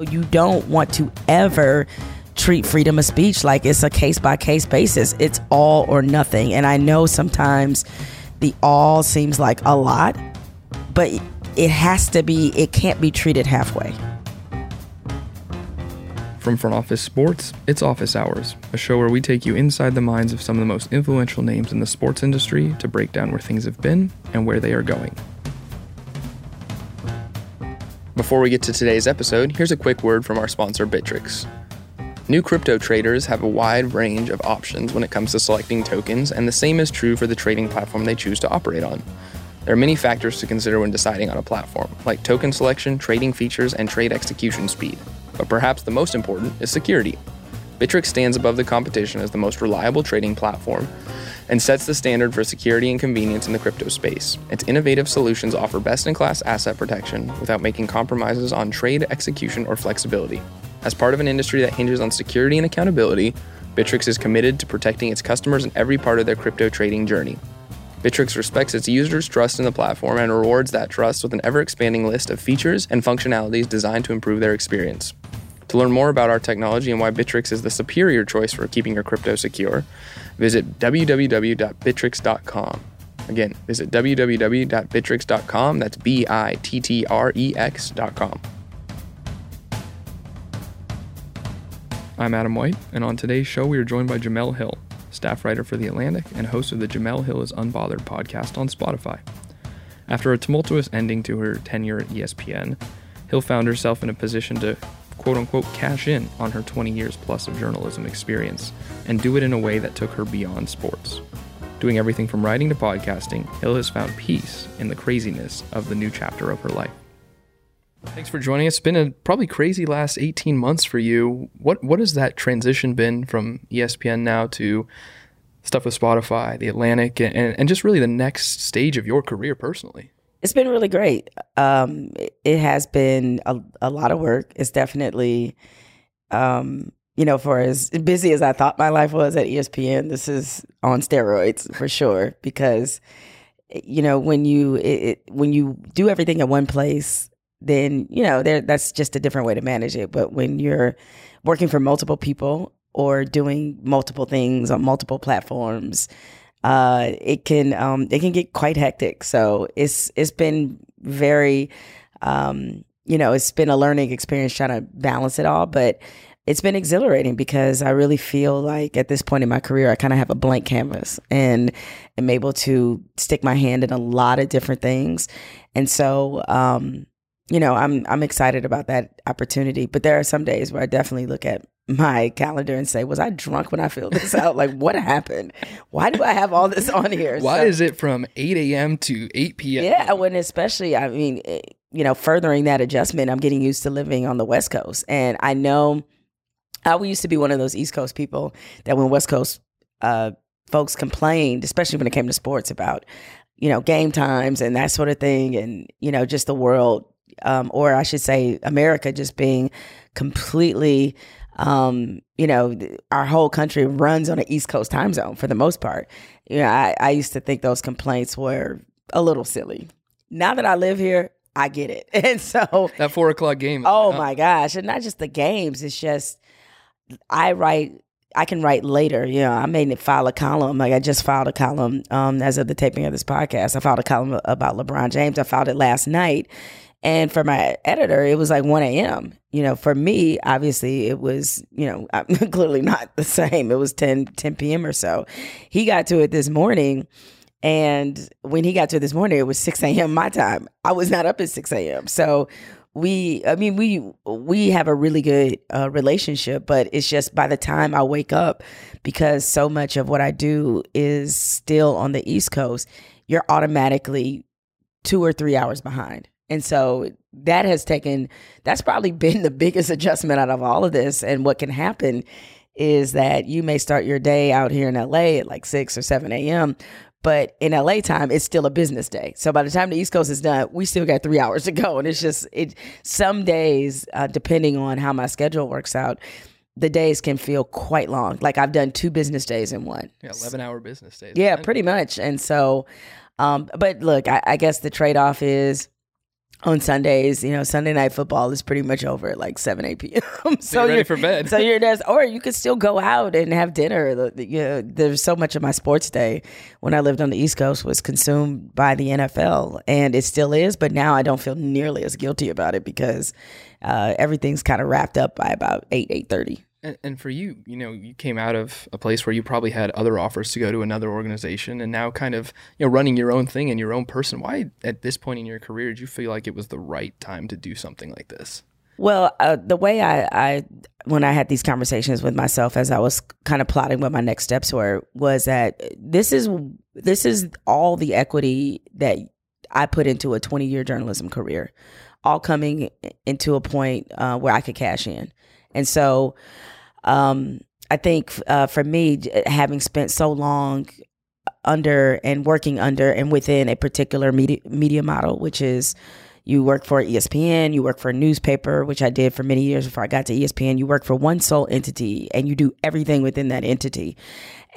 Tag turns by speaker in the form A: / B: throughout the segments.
A: You don't want to ever treat freedom of speech like it's a case by case basis. It's all or nothing. And I know sometimes the all seems like a lot, but it has to be, it can't be treated halfway.
B: From Front Office Sports, it's Office Hours, a show where we take you inside the minds of some of the most influential names in the sports industry to break down where things have been and where they are going. Before we get to today's episode, here's a quick word from our sponsor, Bittrex. New crypto traders have a wide range of options when it comes to selecting tokens, and the same is true for the trading platform they choose to operate on. There are many factors to consider when deciding on a platform, like token selection, trading features, and trade execution speed. But perhaps the most important is security. Bittrex stands above the competition as the most reliable trading platform and sets the standard for security and convenience in the crypto space. Its innovative solutions offer best in class asset protection without making compromises on trade execution or flexibility. As part of an industry that hinges on security and accountability, Bittrex is committed to protecting its customers in every part of their crypto trading journey. Bittrex respects its users' trust in the platform and rewards that trust with an ever expanding list of features and functionalities designed to improve their experience. To learn more about our technology and why Bittrex is the superior choice for keeping your crypto secure, visit www.bittrex.com. Again, visit www.bittrex.com. That's B I T T R E X.com. I'm Adam White, and on today's show, we are joined by Jemele Hill, staff writer for The Atlantic and host of the Jemele Hill is Unbothered podcast on Spotify. After a tumultuous ending to her tenure at ESPN, Hill found herself in a position to quote unquote cash in on her 20 years plus of journalism experience and do it in a way that took her beyond sports. Doing everything from writing to podcasting, Hill has found peace in the craziness of the new chapter of her life. Thanks for joining us. It's been a probably crazy last 18 months for you. What what has that transition been from ESPN now to stuff with Spotify, The Atlantic, and, and just really the next stage of your career personally?
A: It's been really great. Um, it has been a, a, lot of work. It's definitely, um, you know, for as busy as I thought my life was at ESPN, this is on steroids for sure. Because, you know, when you it, it, when you do everything at one place, then you know there that's just a different way to manage it. But when you're working for multiple people or doing multiple things on multiple platforms, uh, it can um, it can get quite hectic. So it's it's been very, um, you know, it's been a learning experience trying to balance it all, but it's been exhilarating because I really feel like at this point in my career, I kind of have a blank canvas and am able to stick my hand in a lot of different things. And so, um, you know, I'm I'm excited about that opportunity. But there are some days where I definitely look at my calendar and say, was I drunk when I filled this out? like, what happened? Why do I have all this on here?
B: Why so, is it from 8 a.m. to 8 p.m.?
A: Yeah, when especially, I mean, eh, you know, furthering that adjustment, I'm getting used to living on the West Coast. And I know I used to be one of those East Coast people that when West Coast uh, folks complained, especially when it came to sports, about, you know, game times and that sort of thing, and, you know, just the world, um, or I should say, America just being completely um, you know, our whole country runs on an East Coast time zone for the most part. You know, I, I used to think those complaints were a little silly. Now that I live here, I get it. And so
B: that four o'clock game.
A: Oh my gosh. And not just the games, it's just I write I can write later. You know, I may file a column. Like I just filed a column um, as of the taping of this podcast. I filed a column about LeBron James. I filed it last night. And for my editor, it was like 1 a.m. You know, for me, obviously, it was, you know, clearly not the same. It was 10, 10 p.m. or so. He got to it this morning. And when he got to it this morning, it was 6 a.m. my time. I was not up at 6 a.m. So we, I mean, we we have a really good uh, relationship, but it's just by the time I wake up, because so much of what I do is still on the East Coast, you're automatically two or three hours behind. And so that has taken, that's probably been the biggest adjustment out of all of this. And what can happen is that you may start your day out here in LA at like 6 or 7 a.m., but in LA time, it's still a business day. So by the time the East Coast is done, we still got three hours to go. And it's just, it, some days, uh, depending on how my schedule works out, the days can feel quite long. Like I've done two business days in one.
B: Yeah, 11 hour business days.
A: Yeah, pretty much. And so, um, but look, I, I guess the trade off is, on Sundays, you know, Sunday night football is pretty much over at like seven, eight p.m.
B: so you're ready for bed.
A: so you're there, or you could still go out and have dinner. You know, there's so much of my sports day when I lived on the East Coast was consumed by the NFL, and it still is. But now I don't feel nearly as guilty about it because uh, everything's kind of wrapped up by about eight, eight thirty.
B: And, and for you, you know, you came out of a place where you probably had other offers to go to another organization, and now kind of you know running your own thing and your own person. Why, at this point in your career, did you feel like it was the right time to do something like this?
A: Well, uh, the way I, I, when I had these conversations with myself as I was kind of plotting what my next steps were, was that this is this is all the equity that I put into a 20 year journalism career, all coming into a point uh, where I could cash in, and so um, I think uh, for me, having spent so long under and working under and within a particular media, media model, which is you work for ESPN, you work for a newspaper, which I did for many years before I got to ESPN. You work for one sole entity and you do everything within that entity.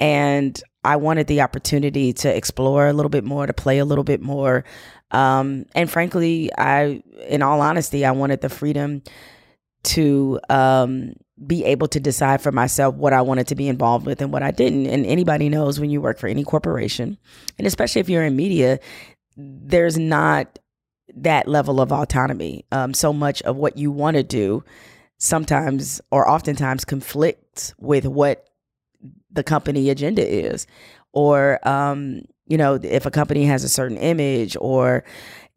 A: And I wanted the opportunity to explore a little bit more, to play a little bit more. Um, and frankly, I, in all honesty, I wanted the freedom to um, be able to decide for myself what I wanted to be involved with and what I didn't. And anybody knows when you work for any corporation, and especially if you're in media, there's not that level of autonomy. Um, so much of what you want to do sometimes or oftentimes conflicts with what the company agenda is. Or, um, you know, if a company has a certain image or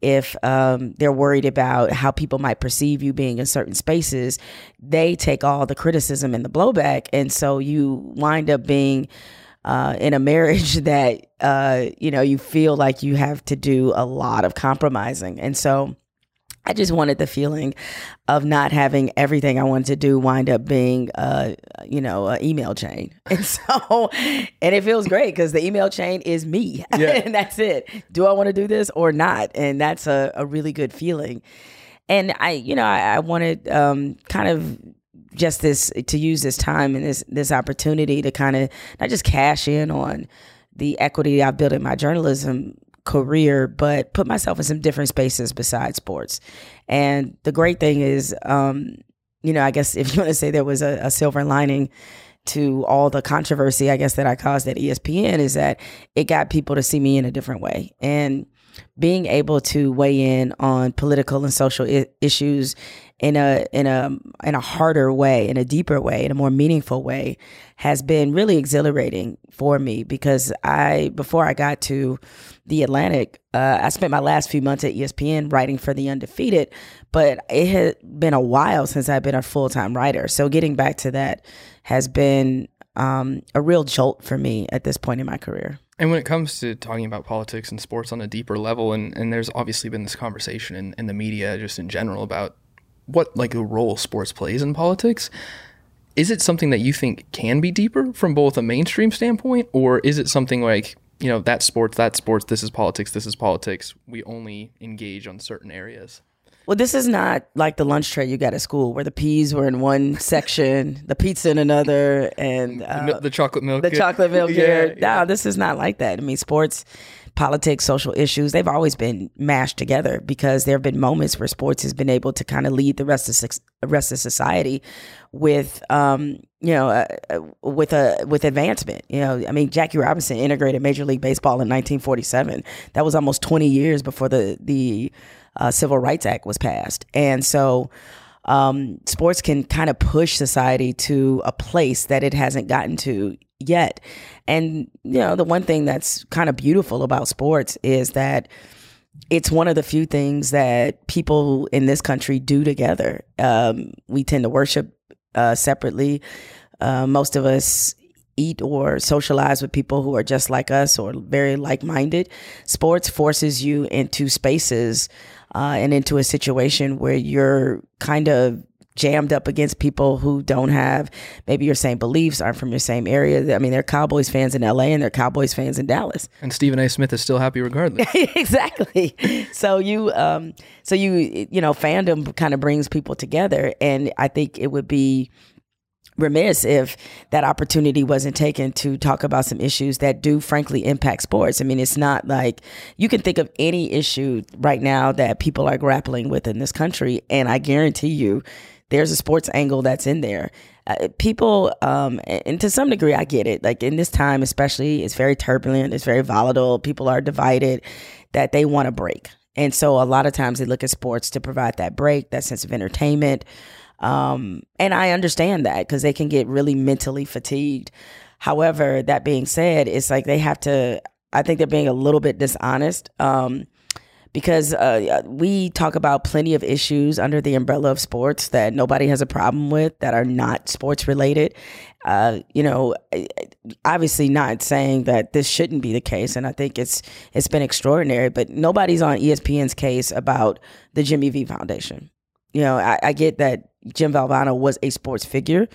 A: if um, they're worried about how people might perceive you being in certain spaces, they take all the criticism and the blowback. And so you wind up being uh, in a marriage that, uh, you know, you feel like you have to do a lot of compromising. And so, I just wanted the feeling of not having everything I wanted to do wind up being, uh, you know, an email chain. And so, and it feels great because the email chain is me. Yeah. and that's it. Do I want to do this or not? And that's a, a really good feeling. And I, you know, I, I wanted um, kind of just this to use this time and this this opportunity to kind of not just cash in on the equity I've built in my journalism career, but put myself in some different spaces besides sports. And the great thing is, um, you know, I guess if you want to say there was a, a silver lining to all the controversy, I guess that I caused at ESPN is that it got people to see me in a different way. And being able to weigh in on political and social I- issues in a in a in a harder way, in a deeper way, in a more meaningful way, has been really exhilarating for me because I before I got to the Atlantic, uh, I spent my last few months at ESPN writing for the Undefeated, but it had been a while since I've been a full time writer. So getting back to that has been um, a real jolt for me at this point in my career.
B: And when it comes to talking about politics and sports on a deeper level, and, and there's obviously been this conversation in, in the media just in general about what like the role sports plays in politics. Is it something that you think can be deeper from both a mainstream standpoint, or is it something like you know that sports, that sports, this is politics, this is politics. We only engage on certain areas.
A: Well, this is not like the lunch tray you got at school where the peas were in one section, the pizza in another, and
B: uh, the chocolate milk.
A: The chocolate milk yeah, here. Yeah. No, this is not like that. I mean, sports politics, social issues, they've always been mashed together because there have been moments where sports has been able to kind of lead the rest of the rest of society with um, you know uh, uh, with a with advancement. You know, I mean Jackie Robinson integrated Major League Baseball in 1947. That was almost 20 years before the the uh, Civil Rights Act was passed, and so. Um, sports can kind of push society to a place that it hasn't gotten to yet. And, you know, the one thing that's kind of beautiful about sports is that it's one of the few things that people in this country do together. Um, we tend to worship uh, separately. Uh, most of us eat or socialize with people who are just like us or very like minded. Sports forces you into spaces uh, and into a situation where you're kind of jammed up against people who don't have maybe your same beliefs, aren't from your same area. I mean, they're Cowboys fans in LA and they're Cowboys fans in Dallas.
B: And Stephen A. Smith is still happy regardless.
A: exactly. So you, um, so you, you know, fandom kind of brings people together, and I think it would be remiss if that opportunity wasn't taken to talk about some issues that do frankly impact sports. I mean, it's not like you can think of any issue right now that people are grappling with in this country, and I guarantee you there's a sports angle that's in there. Uh, people, um, and to some degree, I get it. Like in this time, especially, it's very turbulent, it's very volatile. People are divided that they want a break. And so a lot of times they look at sports to provide that break, that sense of entertainment. Um, and I understand that because they can get really mentally fatigued. However, that being said, it's like they have to, I think they're being a little bit dishonest. Um, because uh, we talk about plenty of issues under the umbrella of sports that nobody has a problem with that are not sports related. Uh, you know, obviously not saying that this shouldn't be the case, and I think it's it's been extraordinary. But nobody's on ESPN's case about the Jimmy V Foundation. You know, I, I get that Jim Valvano was a sports figure,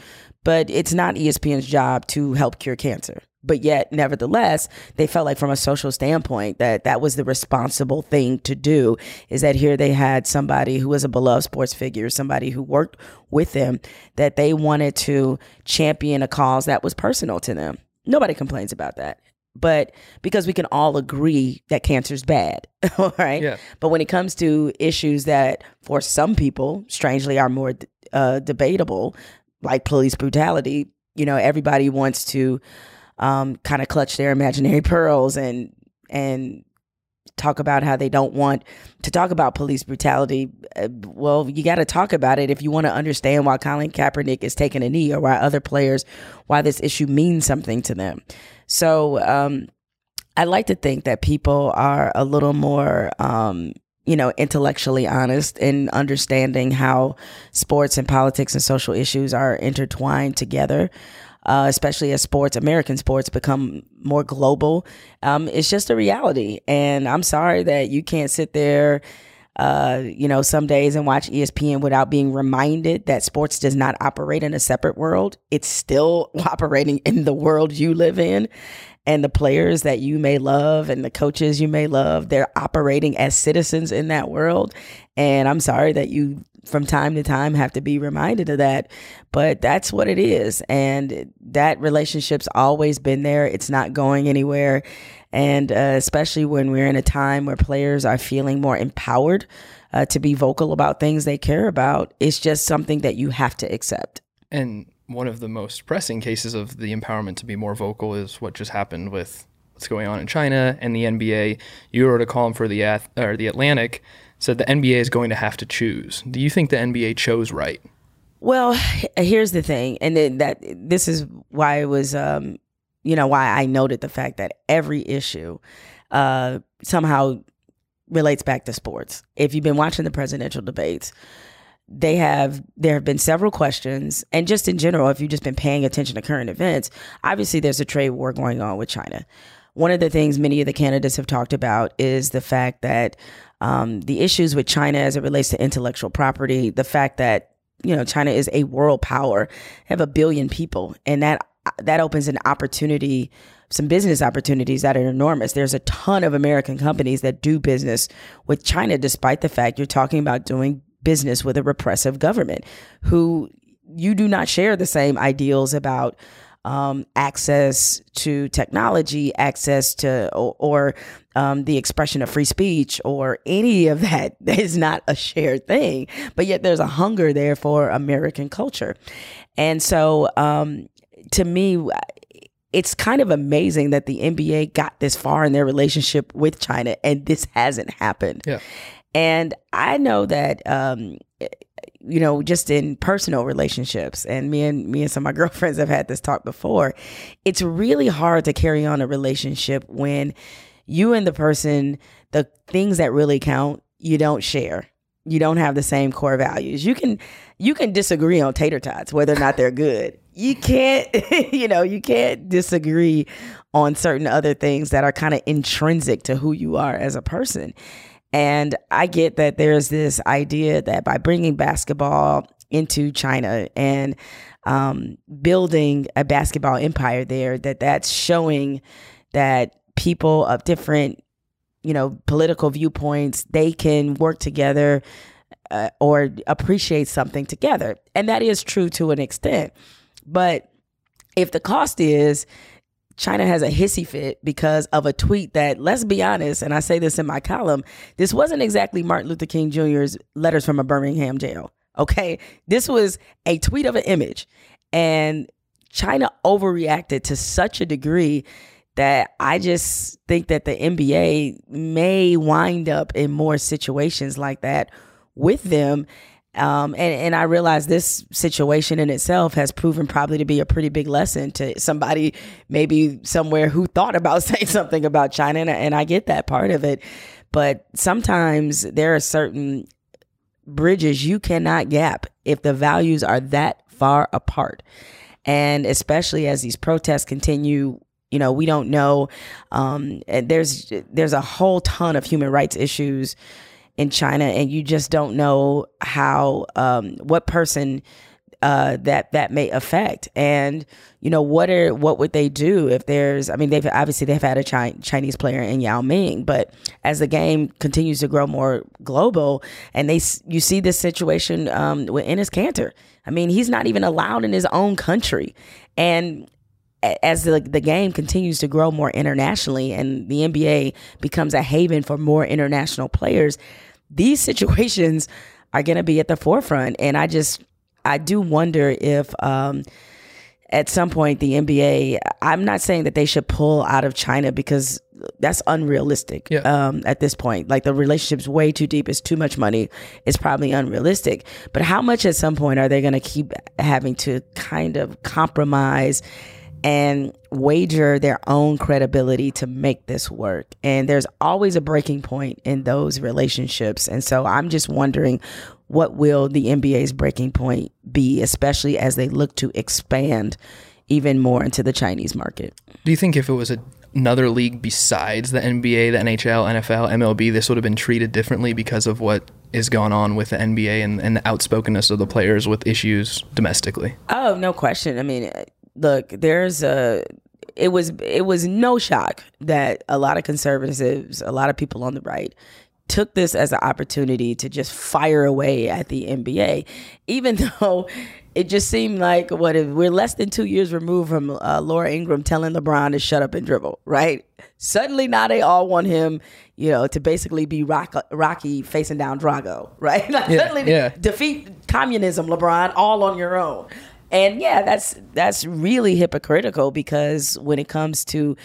A: but it's not ESPN's job to help cure cancer. But yet, nevertheless, they felt like from a social standpoint that that was the responsible thing to do. Is that here they had somebody who was a beloved sports figure, somebody who worked with them, that they wanted to champion a cause that was personal to them. Nobody complains about that but because we can all agree that cancer is bad, right? Yeah. But when it comes to issues that for some people, strangely, are more uh, debatable, like police brutality, you know, everybody wants to um, kind of clutch their imaginary pearls and and talk about how they don't want to talk about police brutality. Uh, well, you got to talk about it if you want to understand why Colin Kaepernick is taking a knee or why other players, why this issue means something to them. So um, I like to think that people are a little more, um, you know, intellectually honest in understanding how sports and politics and social issues are intertwined together. Uh, especially as sports, American sports become more global. Um, it's just a reality. And I'm sorry that you can't sit there uh, you know, some days and watch ESPN without being reminded that sports does not operate in a separate world. It's still operating in the world you live in. And the players that you may love and the coaches you may love, they're operating as citizens in that world. And I'm sorry that you from time to time have to be reminded of that but that's what it is and that relationship's always been there it's not going anywhere and uh, especially when we're in a time where players are feeling more empowered uh, to be vocal about things they care about, it's just something that you have to accept.
B: And one of the most pressing cases of the empowerment to be more vocal is what just happened with what's going on in China and the NBA. You wrote a column for the or the Atlantic said the NBA is going to have to choose. Do you think the NBA chose right?
A: Well, here's the thing, and that this is why it was um, you know, why I noted the fact that every issue uh, somehow relates back to sports. If you've been watching the presidential debates, they have there have been several questions and just in general if you've just been paying attention to current events obviously there's a trade war going on with china one of the things many of the candidates have talked about is the fact that um, the issues with china as it relates to intellectual property the fact that you know china is a world power have a billion people and that that opens an opportunity some business opportunities that are enormous. There's a ton of American companies that do business with China, despite the fact you're talking about doing business with a repressive government who you do not share the same ideals about um, access to technology, access to, or, or um, the expression of free speech, or any of that is not a shared thing. But yet there's a hunger there for American culture. And so um, to me, it's kind of amazing that the NBA got this far in their relationship with China and this hasn't happened. Yeah. And I know that um, you know, just in personal relationships, and me and me and some of my girlfriends have had this talk before. It's really hard to carry on a relationship when you and the person, the things that really count, you don't share. You don't have the same core values. You can you can disagree on tater tots, whether or not they're good you can't you know you can't disagree on certain other things that are kind of intrinsic to who you are as a person and i get that there's this idea that by bringing basketball into china and um, building a basketball empire there that that's showing that people of different you know political viewpoints they can work together uh, or appreciate something together. And that is true to an extent. But if the cost is China has a hissy fit because of a tweet that, let's be honest, and I say this in my column, this wasn't exactly Martin Luther King Jr.'s letters from a Birmingham jail. Okay. This was a tweet of an image. And China overreacted to such a degree that I just think that the NBA may wind up in more situations like that with them um, and, and I realize this situation in itself has proven probably to be a pretty big lesson to somebody maybe somewhere who thought about saying something about China. And, and I get that part of it. But sometimes there are certain bridges you cannot gap if the values are that far apart. And especially as these protests continue, you know, we don't know. Um, there's there's a whole ton of human rights issues in China, and you just don't know how um, what person uh, that that may affect. And you know what are what would they do if there's? I mean, they've obviously they've had a Chi- Chinese player in Yao Ming, but as the game continues to grow more global, and they you see this situation um, with Enes Kanter. I mean, he's not even allowed in his own country, and as the, the game continues to grow more internationally and the NBA becomes a haven for more international players, these situations are going to be at the forefront. And I just, I do wonder if, um, at some point the NBA I'm not saying that they should pull out of China because that's unrealistic yeah. um, at this point. Like the relationship's way too deep, it's too much money. It's probably unrealistic. But how much at some point are they going to keep having to kind of compromise and wager their own credibility to make this work. And there's always a breaking point in those relationships. And so I'm just wondering what will the NBA's breaking point be, especially as they look to expand even more into the Chinese market.
B: Do you think if it was a, another league besides the NBA, the NHL, NFL, MLB, this would have been treated differently because of what is going on with the NBA and, and the outspokenness of the players with issues domestically?
A: Oh, no question. I mean, look, there's a it was it was no shock that a lot of conservatives, a lot of people on the right took this as an opportunity to just fire away at the NBA, even though it just seemed like what if we're less than two years removed from uh, Laura Ingraham telling LeBron to shut up and dribble, right? Suddenly now they all want him, you know, to basically be rock, Rocky facing down Drago, right? yeah, Suddenly yeah. defeat communism, LeBron, all on your own. And yeah, that's that's really hypocritical because when it comes to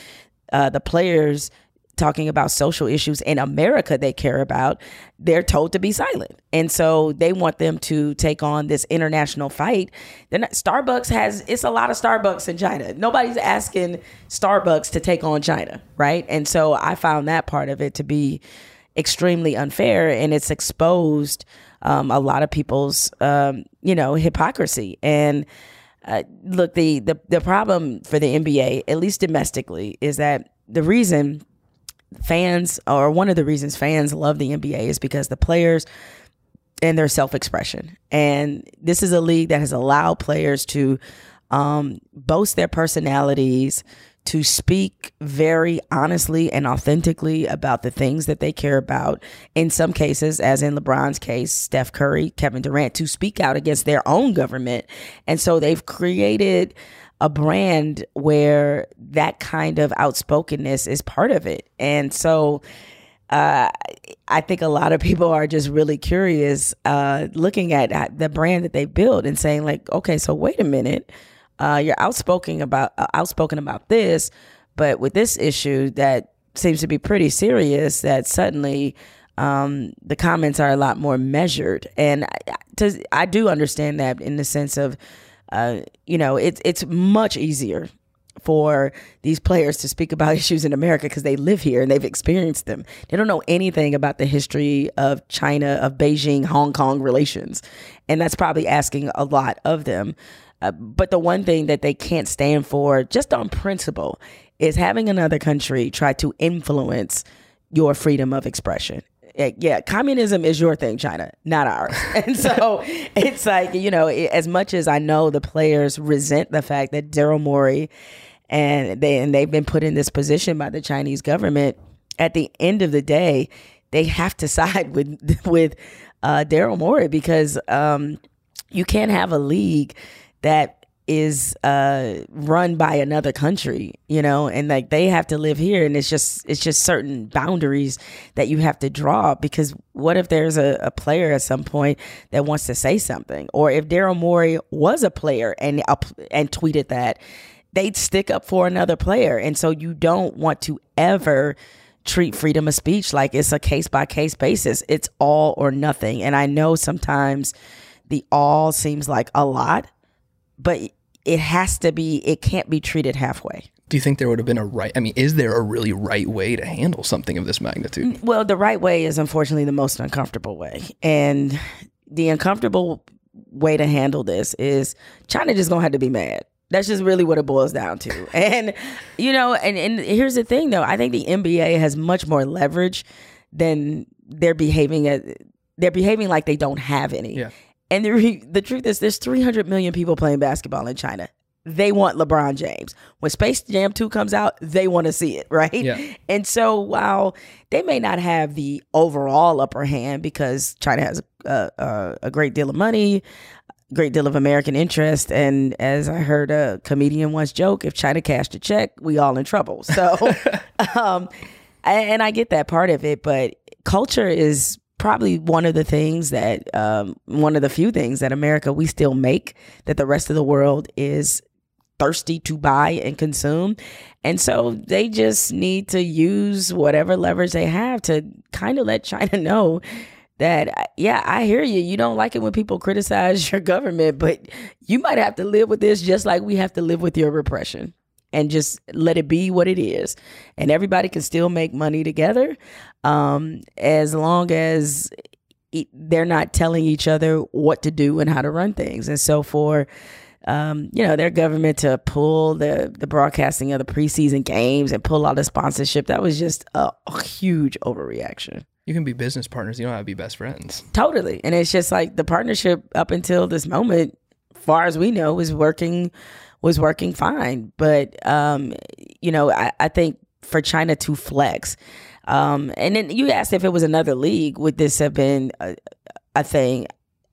A: uh, the players talking about social issues in America they care about, they're told to be silent. And so they want them to take on this international fight. Then Starbucks has it's a lot of Starbucks in China. Nobody's asking Starbucks to take on China, right? And so I found that part of it to be extremely unfair and it's exposed um, a lot of people's um, you know hypocrisy. And uh, look the, the the problem for the NBA at least domestically is that the reason fans or one of the reasons fans love the NBA is because the players and their self-expression. And this is a league that has allowed players to um, boast their personalities to speak very honestly and authentically about the things that they care about. In some cases, as in LeBron's case, Steph Curry, Kevin Durant, to speak out against their own government. And so they've created a brand where that kind of outspokenness is part of it. And so, uh, I think a lot of people are just really curious, uh, looking at, at the brand that they built and saying, like, okay, so wait a minute uh, you're outspoken about uh, outspoken about this, but with this issue that seems to be pretty serious, that suddenly um, the comments are a lot more measured, and I, to, I do understand that in the sense of, uh, you know, it's it's much easier for these players to speak about issues in America because they live here and they've experienced them. They don't know anything about the history of China, of Beijing, Hong Kong relations. And that's probably asking a lot of them. Uh, but the one thing that they can't stand for, just on principle, is having another country try to influence your freedom of expression. Uh, yeah, communism is your thing, China, not ours. And so it's like, you know, as much as I know the players resent the fact that Daryl Morey and they and they've been put in this position by the Chinese government, at the end of the day, they have to side with with uh, Daryl Morey because um, you can't have a league that is uh run by another country you know and like they have to live here and it's just it's just certain boundaries that you have to draw because what if there's a, a player at some point that wants to say something? Or if daryl morey was a player and and tweeted that they'd stick up for another player. And so you don't want to ever treat freedom of speech like it's a case by case basis. It's all or nothing. And i know sometimes the all seems like a lot but it has to be it can't be treated halfway.
B: Do you think there would have been a right i mean is there a really right way to handle something of this magnitude?
A: Mm, well the right way is unfortunately the most uncomfortable way. And the uncomfortable way to handle this is china just gonna have to be mad. That's just really what it boils down to. And you know and, and here's the thing though. I think the nba has much more leverage than they're behaving at they're behaving like they don't have any.
B: Yeah.
A: And the, the truth is, there's 300 million people playing basketball in China. They want LeBron James. When Space Jam 2 comes out, they want to see it, right?
B: Yeah.
A: And so while they may not have the overall upper hand because China has a, a, a great deal of money, great deal of American interest. And as I heard a comedian once joke, if China cashed a check, we all in trouble. So, um, and I get that part of it, but culture is probably one of the things that um, one of the few things that America we still make that the rest of the world is thirsty to buy and consume. And so they just need to use whatever leverage they have to kind of let China know that yeah, I hear you. You don't like it when people criticize your government, but you might have to live with this just like we have to live with your repression and just let it be what it is. And everybody can still make money together um, as long as they're not telling each other what to do and how to run things. And so for um, you know, their government to pull the the broadcasting of the preseason games and pull all the sponsorship, that was just a, a huge overreaction.
B: You can be business partners. You don't have to be best friends.
A: Totally. And it's just like the partnership up until this moment, far as we know, is working was working fine. But um, you know, I, I think for China to flex, um, and then you asked if it was another league, would this have been a, a thing?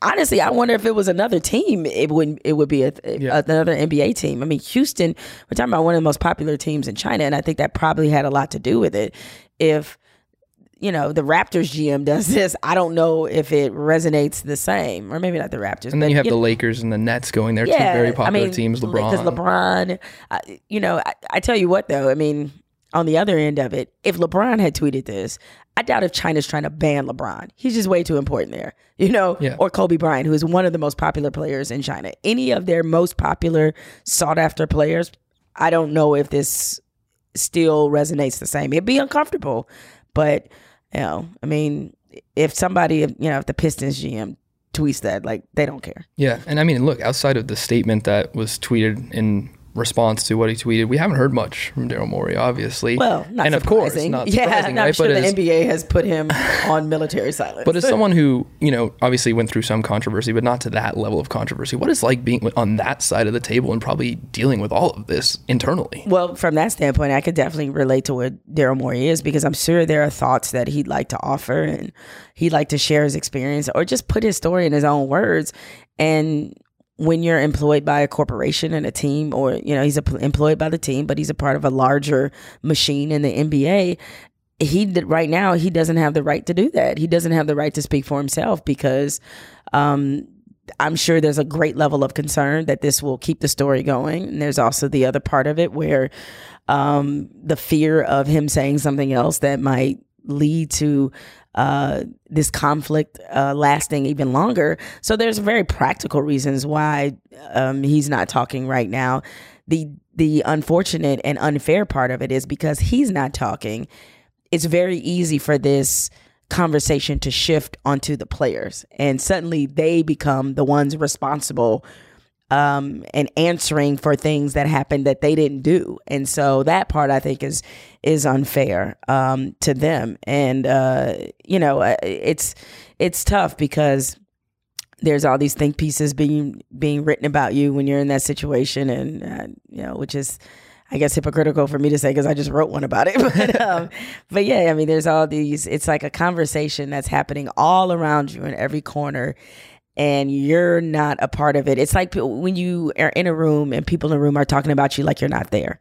A: honestly, I wonder if it was another team, it would it would be a, yeah. another NBA team. I mean, Houston, we're talking about one of the most popular teams in China, and I think that probably had a lot to do with it. If you know, the Raptors GM does this. I don't know if it resonates the same, or maybe not the Raptors.
B: And then you have the know, Lakers and the Nets going there, yeah, two very popular I mean, teams. LeBron,
A: because LeBron, uh, you know, I, I tell you what though, I mean, on the other end of it, if LeBron had tweeted this, I doubt if China's trying to ban LeBron. He's just way too important there, you know,
B: yeah.
A: or Kobe Bryant, who is one of the most popular players in China. Any of their most popular, sought after players, I don't know if this still resonates the same. It'd be uncomfortable, but you know, I mean, if somebody, you know, if the Pistons GM tweets that, like, they don't care.
B: Yeah, and I mean, look, outside of the statement that was tweeted in response to what he tweeted. We haven't heard much from Daryl Morey, obviously.
A: Well, not
B: and
A: surprising.
B: of course, not
A: yeah,
B: right?
A: sure
B: but
A: the
B: as,
A: NBA has put him on military silence.
B: But as someone who, you know, obviously went through some controversy, but not to that level of controversy, what is like being on that side of the table and probably dealing with all of this internally?
A: Well, from that standpoint, I could definitely relate to what Daryl Morey is because I'm sure there are thoughts that he'd like to offer and he'd like to share his experience or just put his story in his own words. And when you're employed by a corporation and a team, or you know, he's a, employed by the team, but he's a part of a larger machine in the NBA. He right now he doesn't have the right to do that. He doesn't have the right to speak for himself because um, I'm sure there's a great level of concern that this will keep the story going. And there's also the other part of it where um, the fear of him saying something else that might lead to uh, this conflict uh, lasting even longer. So there's very practical reasons why um, he's not talking right now. The the unfortunate and unfair part of it is because he's not talking. It's very easy for this conversation to shift onto the players, and suddenly they become the ones responsible um, and answering for things that happened that they didn't do. And so that part I think is is unfair um, to them. And uh, you know, uh, it's it's tough because there's all these think pieces being being written about you when you're in that situation, and uh, you know, which is. I guess hypocritical for me to say because I just wrote one about it. But, um, but yeah, I mean, there's all these. It's like a conversation that's happening all around you in every corner, and you're not a part of it. It's like when you are in a room and people in the room are talking about you like you're not there,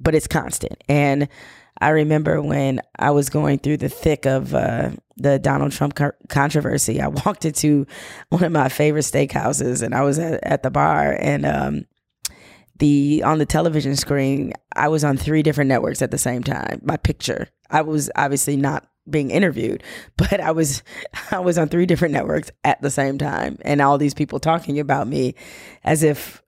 A: but it's constant. And I remember when I was going through the thick of uh, the Donald Trump controversy, I walked into one of my favorite steakhouses and I was at, at the bar and um, the on the television screen, I was on three different networks at the same time. My picture, I was obviously not being interviewed, but I was I was on three different networks at the same time and all these people talking about me as if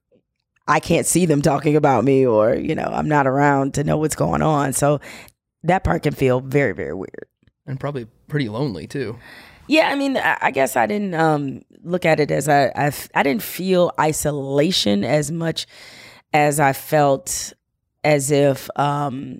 A: I can't see them talking about me or, you know, I'm not around to know what's going on. So that part can feel very very weird
B: and probably pretty lonely too.
A: Yeah, I mean, I guess I didn't um, look at it as I, I I didn't feel isolation as much as I felt as if um,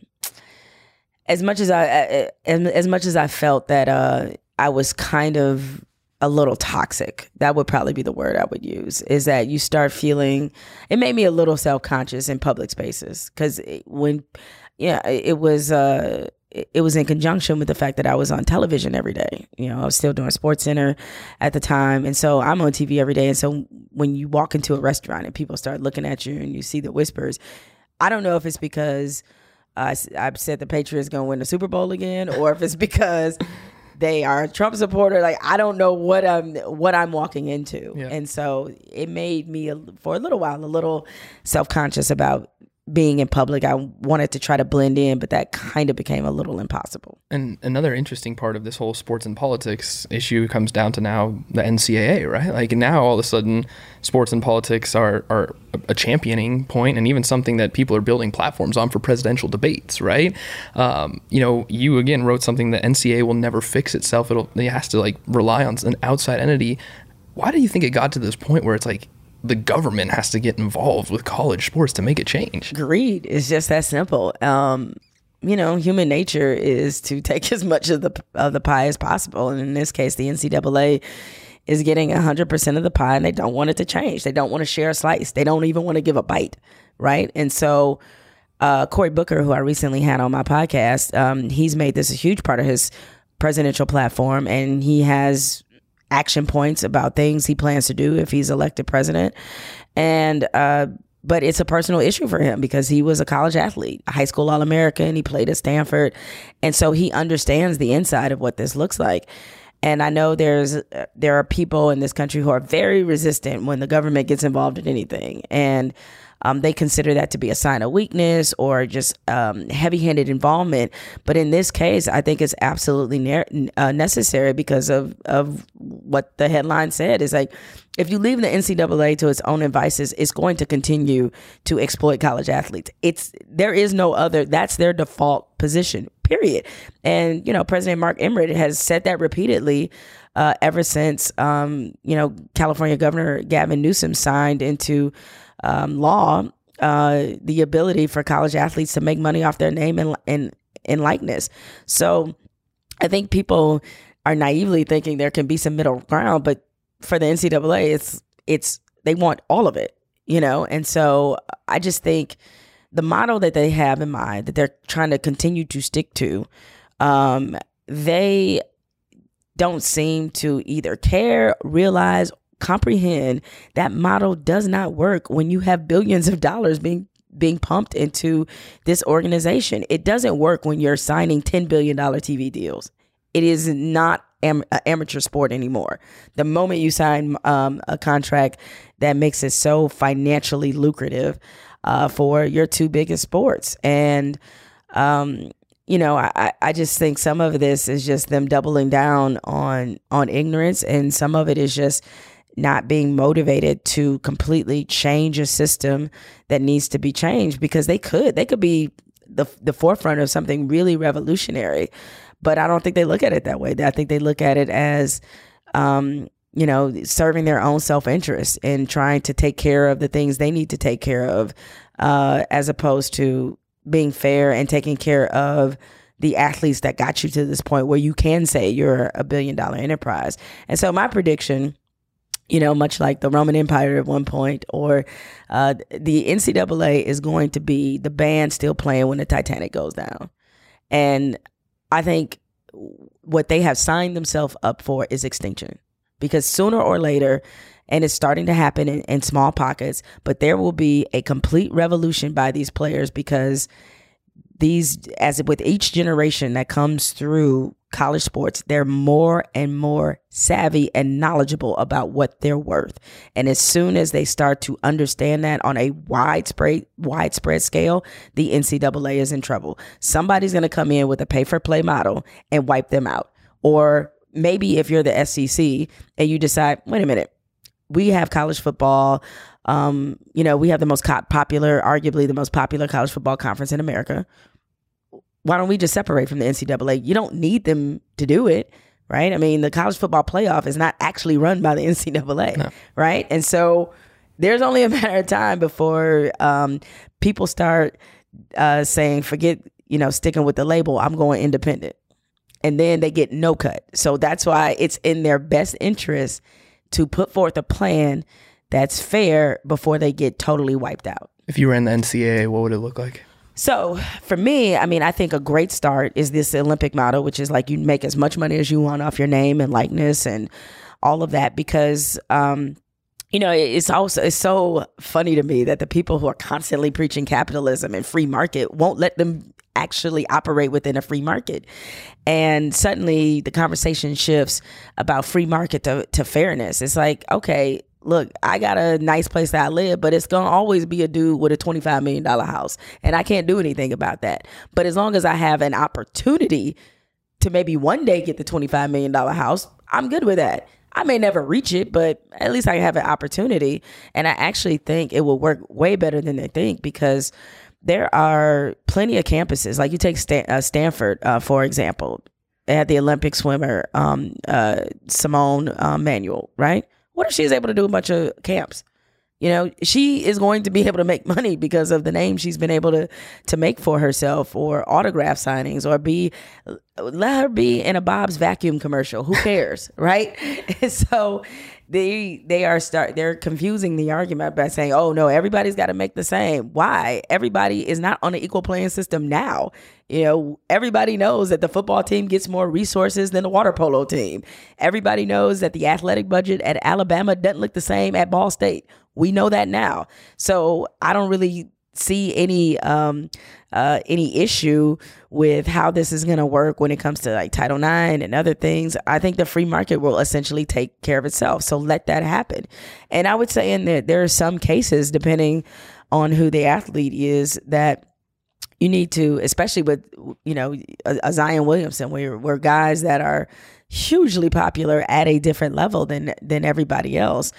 A: as much as I as, much as I felt that uh, I was kind of a little toxic. That would probably be the word I would use. Is that you start feeling it made me a little self conscious in public spaces because when yeah it was uh it was in conjunction with the fact that I was on television every day. You know, I was still doing Sports Center at the time, and so I'm on TV every day. And so when you walk into a restaurant and people start looking at you and you see the whispers, I don't know if it's because I, I said the Patriots going to win the Super Bowl again, or if it's because they are a Trump supporter. Like I don't know what I'm what I'm walking into, yeah. and so it made me for a little while a little self conscious about being in public. I wanted to try to blend in, but that kind of became a little impossible.
B: And another interesting part of this whole sports and politics issue comes down to now the NCAA, right? Like now all of a sudden sports and politics are, are a championing point and even something that people are building platforms on for presidential debates, right? Um, you know, you again wrote something that NCAA will never fix itself. It'll, it has to like rely on an outside entity. Why do you think it got to this point where it's like the government has to get involved with college sports to make a change.
A: Greed is just that simple. Um, you know, human nature is to take as much of the of the pie as possible, and in this case, the NCAA is getting hundred percent of the pie, and they don't want it to change. They don't want to share a slice. They don't even want to give a bite, right? And so, uh, Cory Booker, who I recently had on my podcast, um, he's made this a huge part of his presidential platform, and he has action points about things he plans to do if he's elected president. And, uh, but it's a personal issue for him because he was a college athlete, a high school All American. He played at Stanford. And so he understands the inside of what this looks like. And I know there's there are people in this country who are very resistant when the government gets involved in anything. And um, they consider that to be a sign of weakness or just um, heavy-handed involvement. But in this case, I think it's absolutely ne- uh, necessary because of of what the headline said. Is like if you leave the NCAA to its own devices, it's going to continue to exploit college athletes. It's there is no other. That's their default position. Period. And you know, President Mark Emmert has said that repeatedly. Uh, ever since um, you know California Governor Gavin Newsom signed into um, law uh, the ability for college athletes to make money off their name and, and, and likeness. So I think people are naively thinking there can be some middle ground, but for the NCAA, it's it's they want all of it, you know. And so I just think the model that they have in mind that they're trying to continue to stick to, um, they don't seem to either care, realize, comprehend that model does not work when you have billions of dollars being being pumped into this organization. It doesn't work when you're signing $10 billion TV deals. It is not am- amateur sport anymore. The moment you sign um, a contract that makes it so financially lucrative uh, for your two biggest sports. And, um, you know, I, I just think some of this is just them doubling down on on ignorance, and some of it is just not being motivated to completely change a system that needs to be changed because they could they could be the the forefront of something really revolutionary. But I don't think they look at it that way. I think they look at it as um, you know serving their own self-interest and trying to take care of the things they need to take care of uh, as opposed to being fair and taking care of the athletes that got you to this point where you can say you're a billion dollar enterprise and so my prediction you know, much like the Roman Empire at one point, or uh, the NCAA is going to be the band still playing when the Titanic goes down. And I think what they have signed themselves up for is extinction. Because sooner or later, and it's starting to happen in, in small pockets, but there will be a complete revolution by these players because these as with each generation that comes through college sports they're more and more savvy and knowledgeable about what they're worth. And as soon as they start to understand that on a widespread widespread scale the ncaa is in trouble. Somebody's going to come in with a pay for play model and wipe them out. Or maybe if you're the SEC and you decide wait a minute we have college football um, you know, we have the most popular, arguably the most popular college football conference in America. Why don't we just separate from the NCAA? You don't need them to do it, right? I mean, the college football playoff is not actually run by the NCAA, no. right? And so there's only a matter of time before um, people start uh, saying, forget, you know, sticking with the label, I'm going independent. And then they get no cut. So that's why it's in their best interest to put forth a plan that's fair before they get totally wiped out.
B: If you were in the NCAA, what would it look like?
A: So for me, I mean, I think a great start is this Olympic model, which is like you make as much money as you want off your name and likeness and all of that because um, you know, it's also it's so funny to me that the people who are constantly preaching capitalism and free market won't let them actually operate within a free market. And suddenly the conversation shifts about free market to, to fairness. It's like, okay, look, I got a nice place that I live, but it's gonna always be a dude with a $25 million house. And I can't do anything about that. But as long as I have an opportunity to maybe one day get the $25 million house, I'm good with that. I may never reach it, but at least I have an opportunity. And I actually think it will work way better than they think because there are plenty of campuses. Like you take Stan- uh, Stanford, uh, for example. They had the Olympic swimmer, um, uh, Simone uh, Manuel, right? What if she's able to do a bunch of camps? You know, she is going to be able to make money because of the name she's been able to to make for herself, or autograph signings, or be let her be in a Bob's vacuum commercial. Who cares, right? So they they are start they're confusing the argument by saying, "Oh no, everybody's got to make the same." Why? Everybody is not on an equal playing system now. You know, everybody knows that the football team gets more resources than the water polo team. Everybody knows that the athletic budget at Alabama doesn't look the same at Ball State. We know that now. So I don't really see any um, uh, any issue with how this is going to work when it comes to like Title IX and other things. I think the free market will essentially take care of itself. So let that happen. And I would say in there there are some cases, depending on who the athlete is, that you need to, especially with you know a, a Zion Williamson, where where guys that are hugely popular at a different level than than everybody else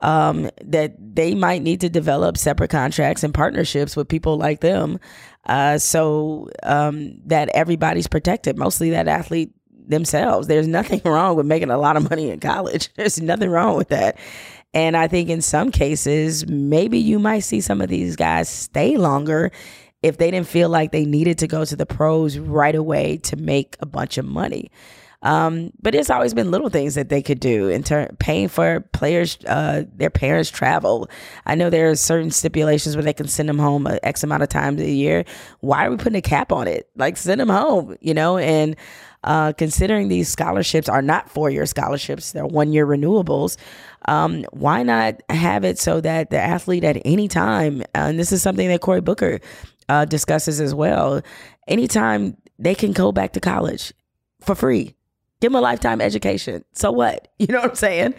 A: um, that they might need to develop separate contracts and partnerships with people like them uh, so um, that everybody's protected, mostly that athlete themselves. There's nothing wrong with making a lot of money in college, there's nothing wrong with that. And I think in some cases, maybe you might see some of these guys stay longer if they didn't feel like they needed to go to the pros right away to make a bunch of money. Um, but it's always been little things that they could do in turn paying for players, uh, their parents travel. I know there are certain stipulations where they can send them home X amount of times a year. Why are we putting a cap on it? Like send them home, you know, and uh, considering these scholarships are not four year scholarships, they're one year renewables. Um, why not have it so that the athlete at any time, uh, and this is something that Cory Booker uh, discusses as well, anytime they can go back to college for free give them a lifetime education. So what? You know what I'm saying?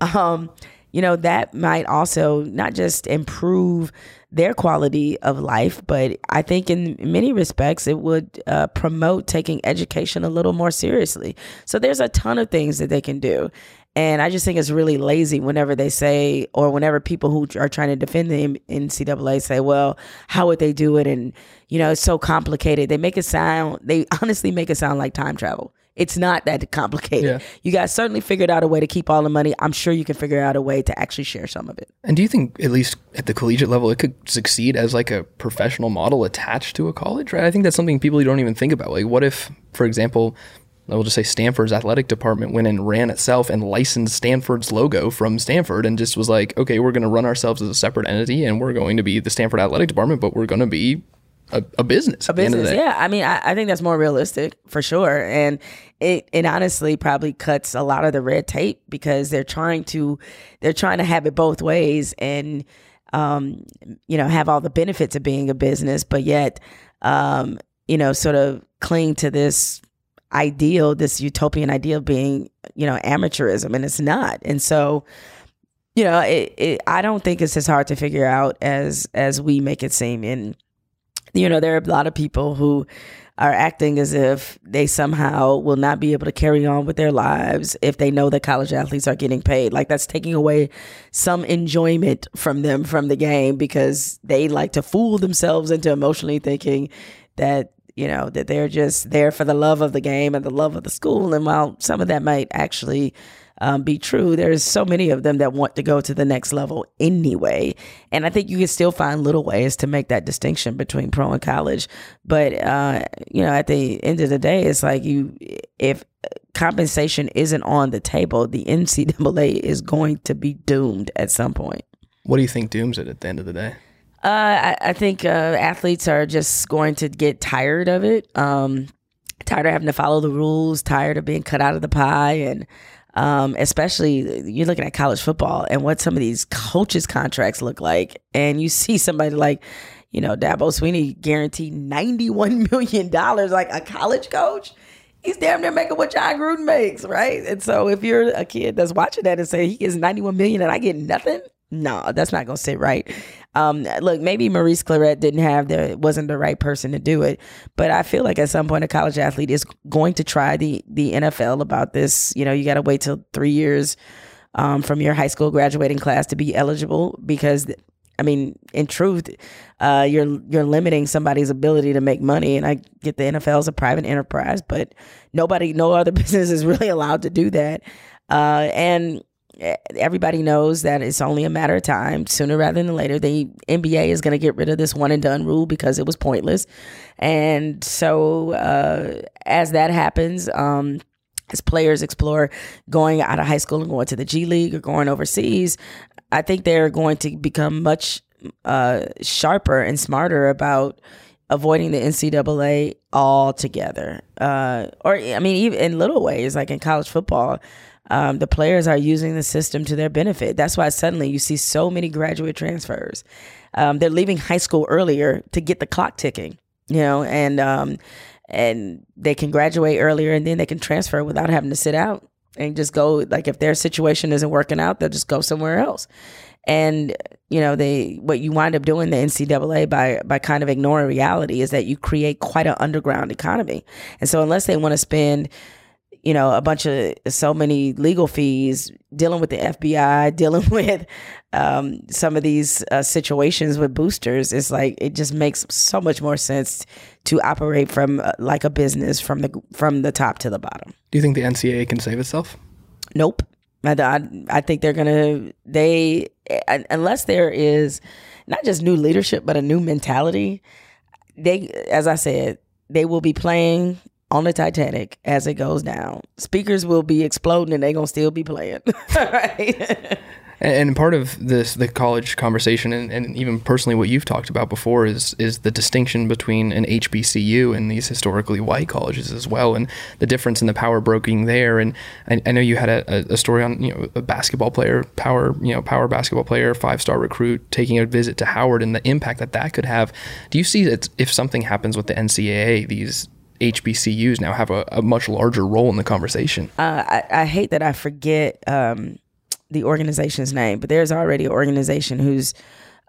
A: Um, you know, that might also not just improve their quality of life, but I think in many respects it would uh, promote taking education a little more seriously. So there's a ton of things that they can do. And I just think it's really lazy whenever they say, or whenever people who are trying to defend the NCAA say, well, how would they do it? And, you know, it's so complicated. They make it sound, they honestly make it sound like time travel. It's not that complicated. Yeah. You guys certainly figured out a way to keep all the money. I'm sure you can figure out a way to actually share some of it.
B: And do you think, at least at the collegiate level, it could succeed as like a professional model attached to a college? Right. I think that's something people don't even think about. Like, what if, for example, I will just say Stanford's athletic department went and ran itself and licensed Stanford's logo from Stanford and just was like, okay, we're going to run ourselves as a separate entity and we're going to be the Stanford athletic department, but we're going to be a, a business.
A: A business, yeah. I mean, I, I, think that's more realistic for sure, and it it honestly probably cuts a lot of the red tape because they're trying to they're trying to have it both ways and um, you know have all the benefits of being a business, but yet um, you know sort of cling to this ideal, this utopian ideal of being you know amateurism, and it's not, and so you know, it, it, I don't think it's as hard to figure out as as we make it seem. And you know, there are a lot of people who are acting as if they somehow will not be able to carry on with their lives if they know that college athletes are getting paid. Like that's taking away some enjoyment from them from the game because they like to fool themselves into emotionally thinking that you know that they're just there for the love of the game and the love of the school and while some of that might actually um, be true, there's so many of them that want to go to the next level anyway. And I think you can still find little ways to make that distinction between pro and college. But, uh, you know, at the end of the day, it's like you, if compensation isn't on the table, the NCAA is going to be doomed at some point.
B: What do you think dooms it at the end of the day?
A: Uh, I, I, think uh, athletes are just going to get tired of it. Um, tired of having to follow the rules, tired of being cut out of the pie, and um, especially you're looking at college football and what some of these coaches' contracts look like, and you see somebody like, you know, Dabo Swinney guaranteed $91 million, like a college coach. He's damn near making what Jon Gruden makes, right? And so if you're a kid that's watching that and say he gets 91 million and I get nothing, no, that's not gonna sit right. Um, look, maybe Maurice Clarett didn't have the wasn't the right person to do it, but I feel like at some point a college athlete is going to try the the NFL about this. You know, you got to wait till three years um, from your high school graduating class to be eligible because. I mean, in truth, uh, you're you're limiting somebody's ability to make money, and I get the NFL is a private enterprise, but nobody, no other business is really allowed to do that. Uh, and everybody knows that it's only a matter of time. Sooner rather than later, the NBA is going to get rid of this one and done rule because it was pointless. And so, uh, as that happens, um, as players explore going out of high school and going to the G League or going overseas, I think they're going to become much uh, sharper and smarter about avoiding the NCAA altogether. Uh, or, I mean, even in little ways, like in college football, um, the players are using the system to their benefit. That's why suddenly you see so many graduate transfers. Um, they're leaving high school earlier to get the clock ticking, you know, and um, and they can graduate earlier and then they can transfer without having to sit out and just go. Like if their situation isn't working out, they'll just go somewhere else. And you know, they what you wind up doing the NCAA by by kind of ignoring reality is that you create quite an underground economy. And so unless they want to spend you know, a bunch of so many legal fees, dealing with the FBI, dealing with um, some of these uh, situations with boosters. It's like it just makes so much more sense to operate from uh, like a business from the from the top to the bottom.
B: Do you think the NCAA can save itself?
A: Nope. I, I, I think they're gonna they unless there is not just new leadership but a new mentality. They, as I said, they will be playing on the Titanic as it goes down. Speakers will be exploding and they're going to still be playing. right?
B: And part of this, the college conversation, and, and, even personally, what you've talked about before is is the distinction between an HBCU and these historically white colleges as well, and the difference in the power broking there. And I, I know you had a, a, story on you know a basketball player, power you know power basketball player, five star recruit taking a visit to Howard, and the impact that that could have. Do you see that if something happens with the NCAA, these HBCUs now have a, a much larger role in the conversation.
A: Uh, I, I, hate that I forget um, the organization's name, but there's already an organization who's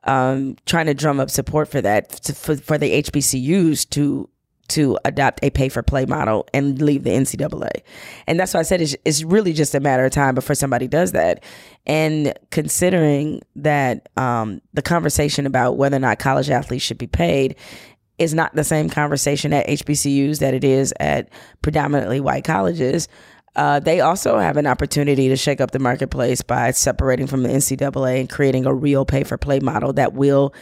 A: um, trying to drum up support for that to, for, for the HBCUs to to adopt a pay for play model and leave the NCAA. And that's why I said it's, it's, really just a matter of time before somebody does that. And considering that um, the conversation about whether or not college athletes should be paid is not the same conversation at HBCUs that it is at predominantly white colleges. Uh, they also have an opportunity to shake up the marketplace by separating from the NCAA and creating a real pay for play model that will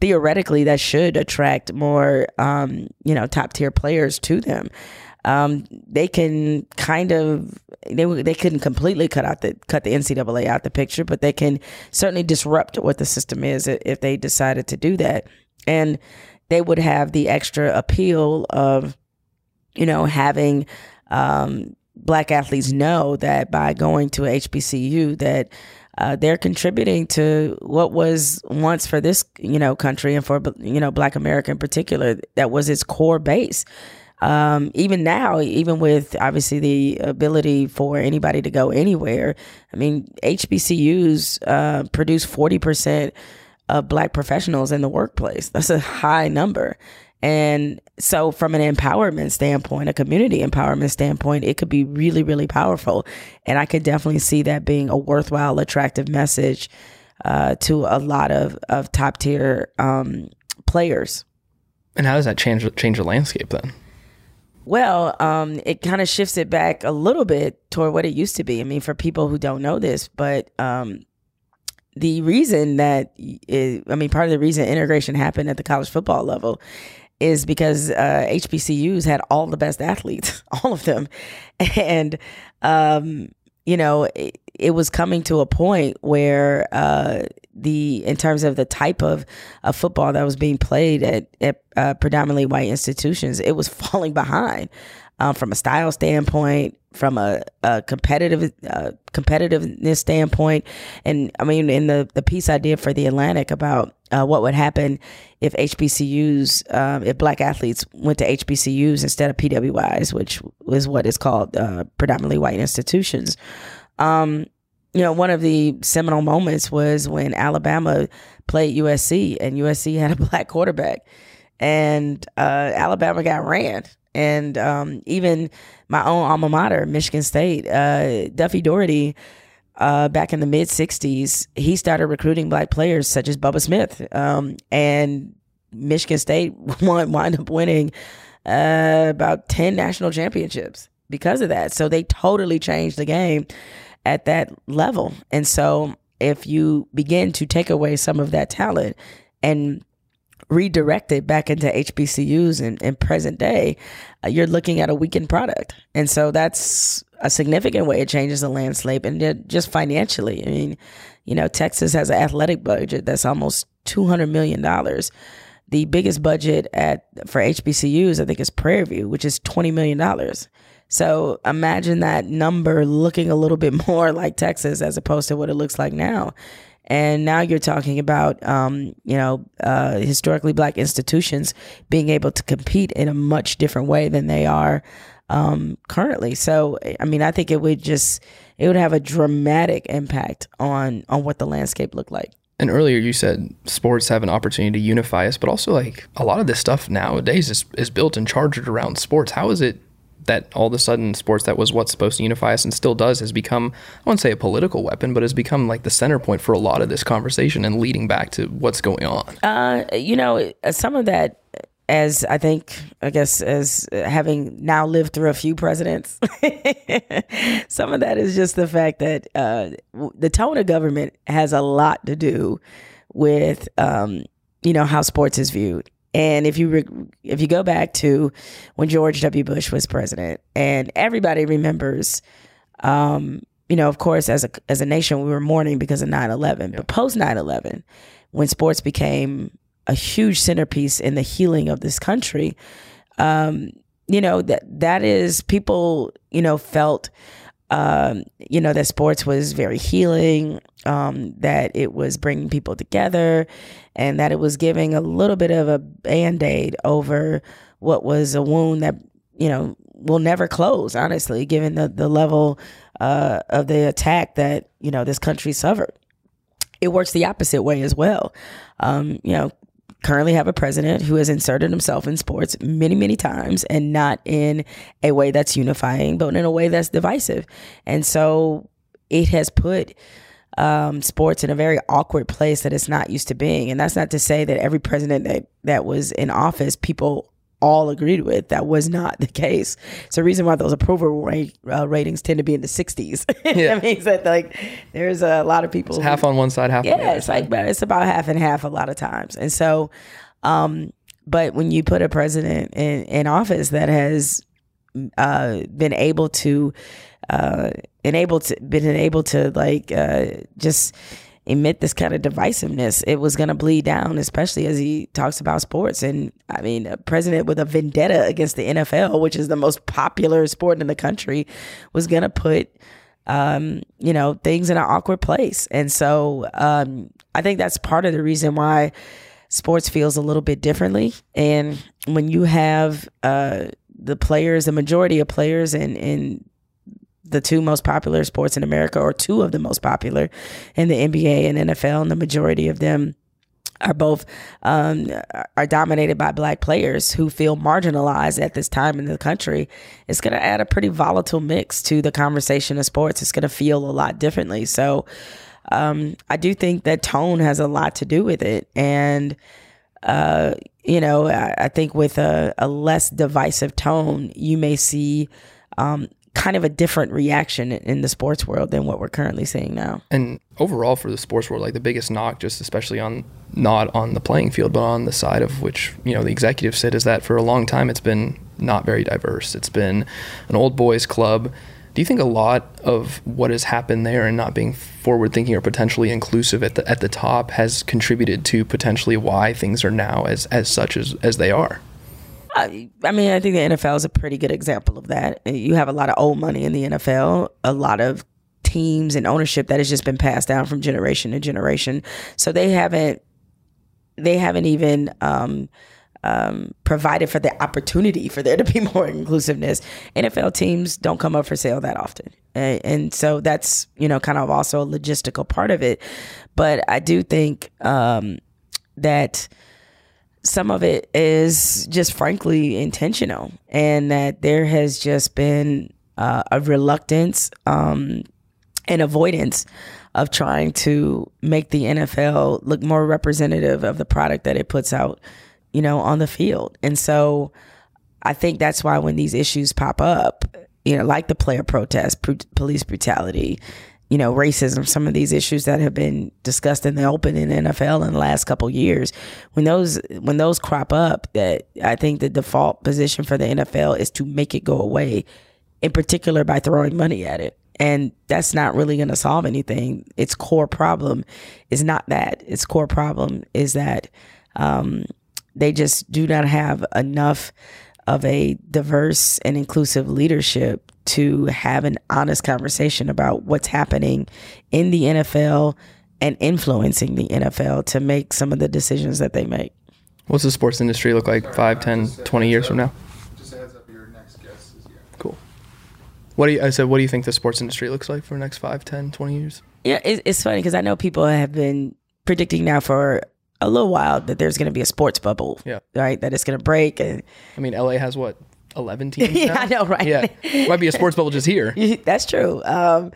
A: theoretically that should attract more um, you know top tier players to them. Um, they can kind of they they couldn't completely cut out the cut the NCAA out the picture, but they can certainly disrupt what the system is if they decided to do that. and they would have the extra appeal of, you know, having um, black athletes know that by going to HBCU that uh, they're contributing to what was once for this you know country and for you know Black America in particular that was its core base. Um, even now, even with obviously the ability for anybody to go anywhere, I mean HBCUs uh, produce forty percent of Black professionals in the workplace. That's a high number. And so, from an empowerment standpoint, a community empowerment standpoint, it could be really, really powerful. And I could definitely see that being a worthwhile, attractive message uh, to a lot of, of top tier um, players.
B: And how does that change change the landscape then?
A: Well, um, it kind of shifts it back a little bit toward what it used to be. I mean, for people who don't know this, but um, the reason that, it, I mean, part of the reason integration happened at the college football level is because uh, HBCUs had all the best athletes, all of them, and um, you know it, it, was coming to a point where uh, the in terms of the type of, of football that was being played at, at uh, predominantly white institutions, it was falling behind um, from a style standpoint, from a, a competitive uh, competitiveness standpoint, and I mean, in the the piece I did for the Atlantic about uh, what would happen if HBCUs, um, if black athletes went to HBCUs instead of PWIs, which is what is called uh, predominantly white institutions. Um, you know, one of the seminal moments was when Alabama played USC, and USC had a black quarterback, and uh, Alabama got ran and um, even my own alma mater, Michigan State, uh, Duffy Daugherty. uh, back in the mid '60s, he started recruiting black players such as Bubba Smith, um, and Michigan State wound, up winning uh, about ten national championships because of that. So they totally changed the game at that level, and so if you begin to take away some of that talent and redirected back into HBCUs and, in present day, uh, you're looking at a weakened product. And so that's a significant way it changes the landscape and just financially. I mean, you know, Texas has an athletic budget that's almost $200 million. The biggest budget at for HBCUs, I think, is Prairie View, which is $20 million. So imagine that number looking a little bit more like Texas as opposed to what it looks like now. And now you're talking about, um, you know, uh, historically black institutions being able to compete in a much different way than they are um, currently. So, I mean, I think it would just it would have a dramatic impact on on what the landscape looked like.
B: And earlier you said sports have an opportunity to unify us, but also like a lot of this stuff nowadays is, is built and charged around sports. How is it that all of a sudden sports that was what's supposed to unify us and still does has become I won't say a political weapon, but has become like the center point for a lot of this conversation and leading back to what's going on.
A: Uh, you know, some of that as I think, I guess, as having now lived through a few presidents, some of that is just the fact that uh, the tone of government has a lot to do with, um, you know, how sports is viewed. And if you re- if you go back to when George W. Bush was president, and everybody remembers, um, you know, of course, as a as a nation, we were mourning because of 9-11. But post 9-11, when sports became a huge centerpiece in the healing of this country, um, you know that that is people, you know, felt um, you know, that sports was very healing, um, that it was bringing people together, and that it was giving a little bit of a band aid over what was a wound that, you know, will never close, honestly, given the, the level uh, of the attack that, you know, this country suffered. It works the opposite way as well. Um, you know, currently have a president who has inserted himself in sports many, many times and not in a way that's unifying, but in a way that's divisive. And so it has put um, sports in a very awkward place that it's not used to being. And that's not to say that every president that, that was in office, people all agreed with. That was not the case. It's the reason why those approval rate, uh, ratings tend to be in the 60s. Yeah. that means that like there's a lot of people.
B: It's half on one side, half
A: yeah,
B: on the other.
A: it's like it's about half and half a lot of times. And so, um, but when you put a president in, in office that has uh, been able to uh, able to been able to like uh, just emit this kind of divisiveness, it was going to bleed down, especially as he talks about sports. And I mean, a president with a vendetta against the NFL, which is the most popular sport in the country, was going to put, um, you know, things in an awkward place. And so um, I think that's part of the reason why sports feels a little bit differently. And when you have uh, the players, the majority of players and in the two most popular sports in America, or two of the most popular in the NBA and NFL, and the majority of them are both um, are dominated by black players who feel marginalized at this time in the country. It's going to add a pretty volatile mix to the conversation of sports. It's going to feel a lot differently. So um, I do think that tone has a lot to do with it, and uh, you know, I, I think with a, a, less divisive tone, you may see um, kind of a different reaction in the sports world than what we're currently seeing now.
B: And overall for the sports world, like the biggest knock, just especially on not on the playing field, but on the side of which, you know, the executive said is that for a long time it's been not very diverse. It's been an old boys club. Do you think a lot of what has happened there and not being forward thinking or potentially inclusive at the at the top has contributed to potentially why things are now as as such as, as they are?
A: I, mean, I think the NFL is a pretty good example of that. You have a lot of old money in the NFL, a lot of teams and ownership that has just been passed down from generation to generation. So they haven't they haven't even um, um, provided for the opportunity for there to be more inclusiveness. NFL teams don't come up for sale that often, and, so that's you know kind of also a logistical part of it. But I do think um, that some of it is just frankly intentional, and that there has just been uh, a reluctance um, and avoidance of trying to make the NFL look more representative of the product that it puts out, you know, on the field. And so I think that's why when these issues pop up, you know, like the player protest, pr- police brutality, you know, racism, some of these issues that have been discussed in the open in the NFL in the last couple years, when those when those crop up, that I think the default position for the NFL is to make it go away, in particular by throwing money at it. And that's not really going to solve anything. Its core problem is not that. Its core problem is that um, they just do not have enough of a diverse and inclusive leadership to have an honest conversation about what's happening in the NFL and influencing the NFL to make some of the decisions that they make.
B: What's the sports industry look like 5, 10, 20 years from now? Just a heads up, your next guest is here. Cool. What do you, I said, what do you think the sports industry looks like for the next 5, 10, 20 years?
A: Yeah, it's funny because I know people have been predicting now for a little while that there's going to be a sports bubble. Yeah. Right. That it's going to break. And
B: I mean, LA has what 11 teams.
A: yeah, I know, right?
B: Yeah, might be a sports bubble just here.
A: That's true. Um,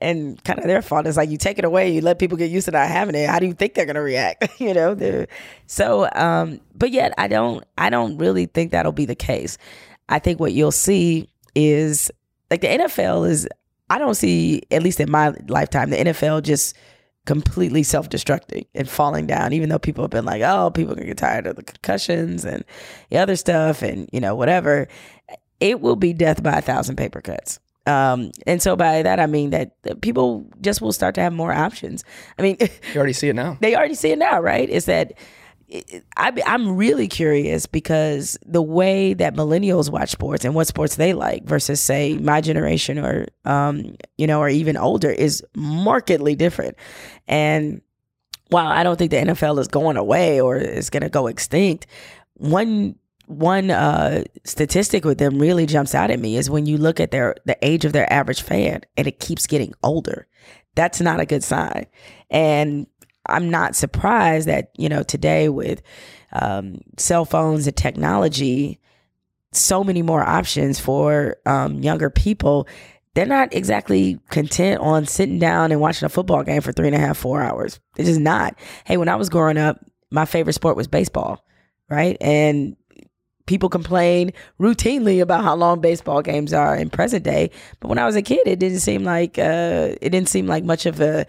A: and kind of their fault is like you take it away, you let people get used to not having it. How do you think they're gonna react? you know, they're, so. Um, but yet, I don't. I don't really think that'll be the case. I think what you'll see is like the NFL is. I don't see, at least in my lifetime, the NFL just completely self-destructing and falling down even though people have been like oh people can get tired of the concussions and the other stuff and you know whatever it will be death by a thousand paper cuts um, and so by that I mean that people just will start to have more options. I mean,
B: you already see it now.
A: They already see it now, right? Is that I, I'm really curious because the way that millennials watch sports and what sports they like versus say my generation or um, you know or even older is markedly different. And while I don't think the NFL is going away or is going to go extinct, one one uh, statistic with them really jumps out at me is when you look at their the age of their average fan and it keeps getting older. That's not a good sign. And I'm not surprised that, you know, today with um, cell phones and technology, so many more options for um, younger people. They're not exactly content on sitting down and watching a football game for three and a half, four hours. They're just not. Hey, when I was growing up, my favorite sport was baseball, right? And people complain routinely about how long baseball games are in present day. But when I was a kid, it didn't seem like uh, it didn't seem like much of a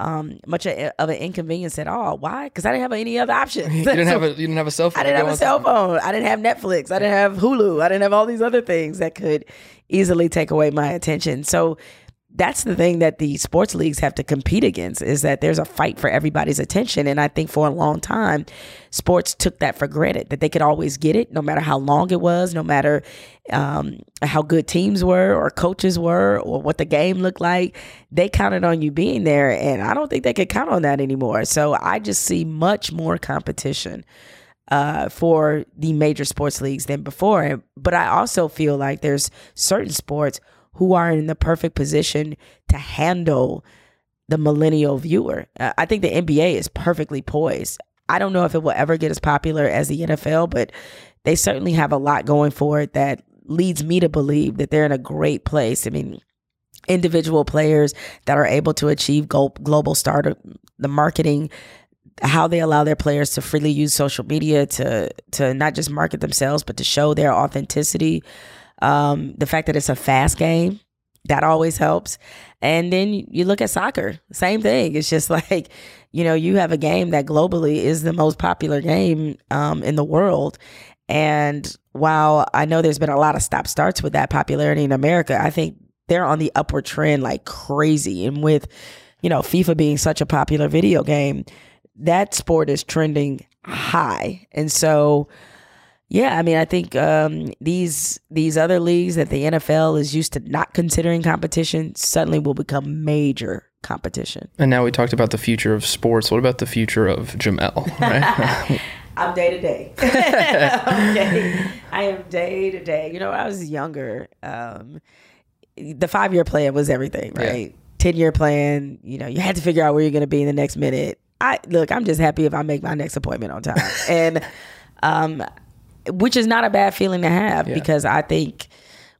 A: um, much of an inconvenience at all. Why? Because I didn't have any other options.
B: you didn't have a you didn't have a cell phone.
A: I didn't have a cell phone. I didn't have Netflix. I didn't have Hulu. I didn't have all these other things that could easily take away my attention. So that's the thing that the sports leagues have to compete against is that there's a fight for everybody's attention. And I think for a long time, sports took that for granted that they could always get it, no matter how long it was, no matter um, how good teams were or coaches were or what the game looked like. They counted on you being there. And I don't think they could count on that anymore. So I just see much more competition uh, for the major sports leagues than before. But I also feel like there's certain sports who are in the perfect position to handle the millennial viewer. Uh, I think the NBA is perfectly poised. I don't know if it will ever get as popular as the NFL, but they certainly have a lot going for it that leads me to believe that they're in a great place. I mean, individual players that are able to achieve global stardom, the marketing, how they allow their players to freely use social media to to not just market themselves but to show their authenticity. Um, the fact that it's a fast game, that always helps. And then you look at soccer, same thing. It's just like, you know, you have a game that globally is the most popular game um, in the world. And while I know there's been a lot of stop starts with that popularity in America, I think they're on the upward trend like crazy. And with, you know, FIFA being such a popular video game, that sport is trending high. And so, yeah, I mean, I think um, these these other leagues that the NFL is used to not considering competition suddenly will become major competition.
B: And now we talked about the future of sports. What about the future of Jemele? Right?
A: I'm day to day. Okay, I am day to day. You know, I was younger. Um, the five year plan was everything, right? Yeah. Ten year plan. You know, you had to figure out where you're going to be in the next minute. I look. I'm just happy if I make my next appointment on time, and um, which is not a bad feeling to have yeah. because I think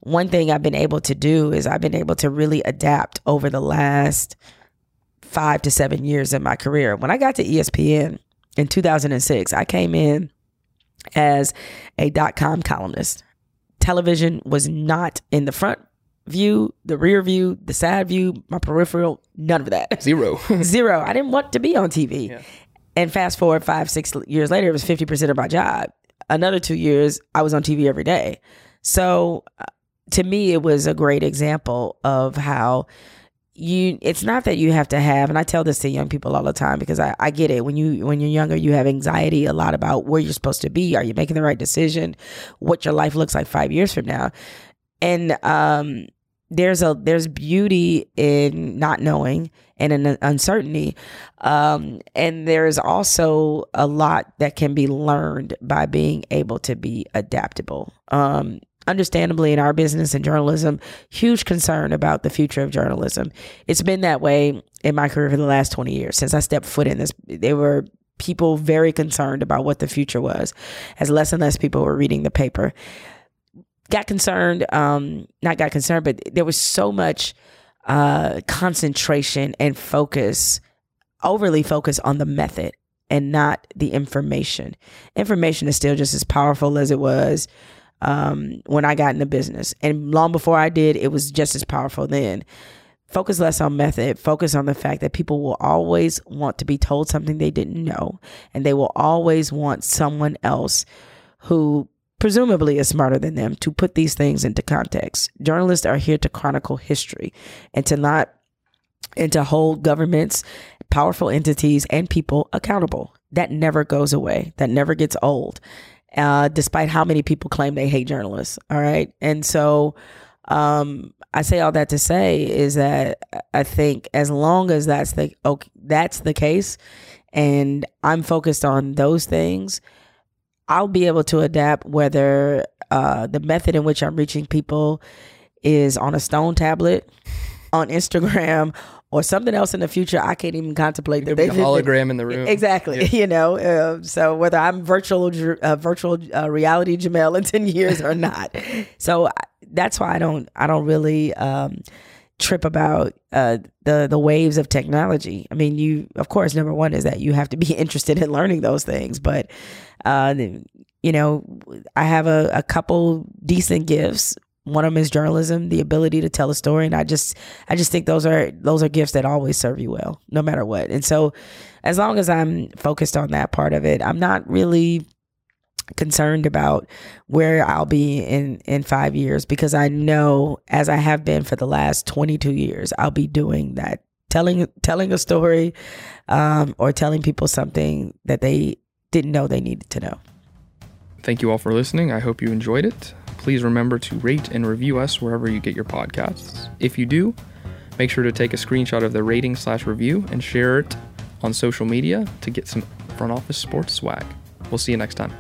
A: one thing I've been able to do is I've been able to really adapt over the last five to seven years in my career. When I got to ESPN in 2006, I came in as a dot com columnist. Television was not in the front view, the rear view, the side view, my peripheral, none of that.
B: Zero.
A: Zero. I didn't want to be on TV. Yeah. And fast forward five, six years later, it was 50% of my job another two years, I was on TV every day. So uh, to me, it was a great example of how you it's not that you have to have and i tell this to young people all the time because I, I get it. When you when you're younger you have anxiety a lot about where you're supposed to be. Are you making the right decision? What your life looks like five years from now? And um there's a there's beauty in not knowing and in uncertainty. Um, and there's also a lot that can be learned by being able to be adaptable. Um, understandably in our business and journalism huge concern about the future of journalism. It's been that way in my career for the last 20 years since i stepped foot in this. There were people very concerned about what the future was as less and less people were reading the paper got concerned, um, not got concerned, but there was so much uh, concentration and focus, overly focused on the method and not the information. Information is still just as powerful as it was um, when I got in the business. And long before I did, it was just as powerful then. Focus less on method, focus on the fact that people will always want to be told something they didn't know, and they will always want someone else who presumably is smarter than them to put these things into context. Journalists are here to chronicle history and to not and to hold governments, powerful entities, and people accountable. That never goes away. That never gets old. Uh, despite how many people claim they hate journalists. All right. And so um, I say all that to say is that I think as long as that's the okay, that's the case, and I'm focused on those things, I'll be able to adapt whether uh, the method in which I'm reaching people is on a stone tablet, on Instagram, or something else in the future I can't even contemplate.
B: That they a hologram in the room.
A: Exactly. Yeah. You know, uh, so whether I'm virtual uh, virtual uh, reality Jemele in ten years or not, so that's why I don't I don't really. Um, trip about uh, the the waves of technology. I mean, you of course number one is that you have to be interested in learning those things, but uh, you know, I have a, a couple decent gifts. One of them is journalism, the ability to tell a story, and I just I just think those are those are gifts that always serve you well, no matter what. And so, as long as I'm focused on that part of it, I'm not really concerned about where I'll be in in 5 years because I know as I have been for the last 22 years I'll be doing that telling telling a story um, or telling people something that they didn't know they needed to know.
B: Thank you all for listening. I hope you enjoyed it. Please remember to rate and review us wherever you get your podcasts. If you do, make sure to take a screenshot of the rating slash review and share it on social media to get some front office sports swag. We'll see you next time.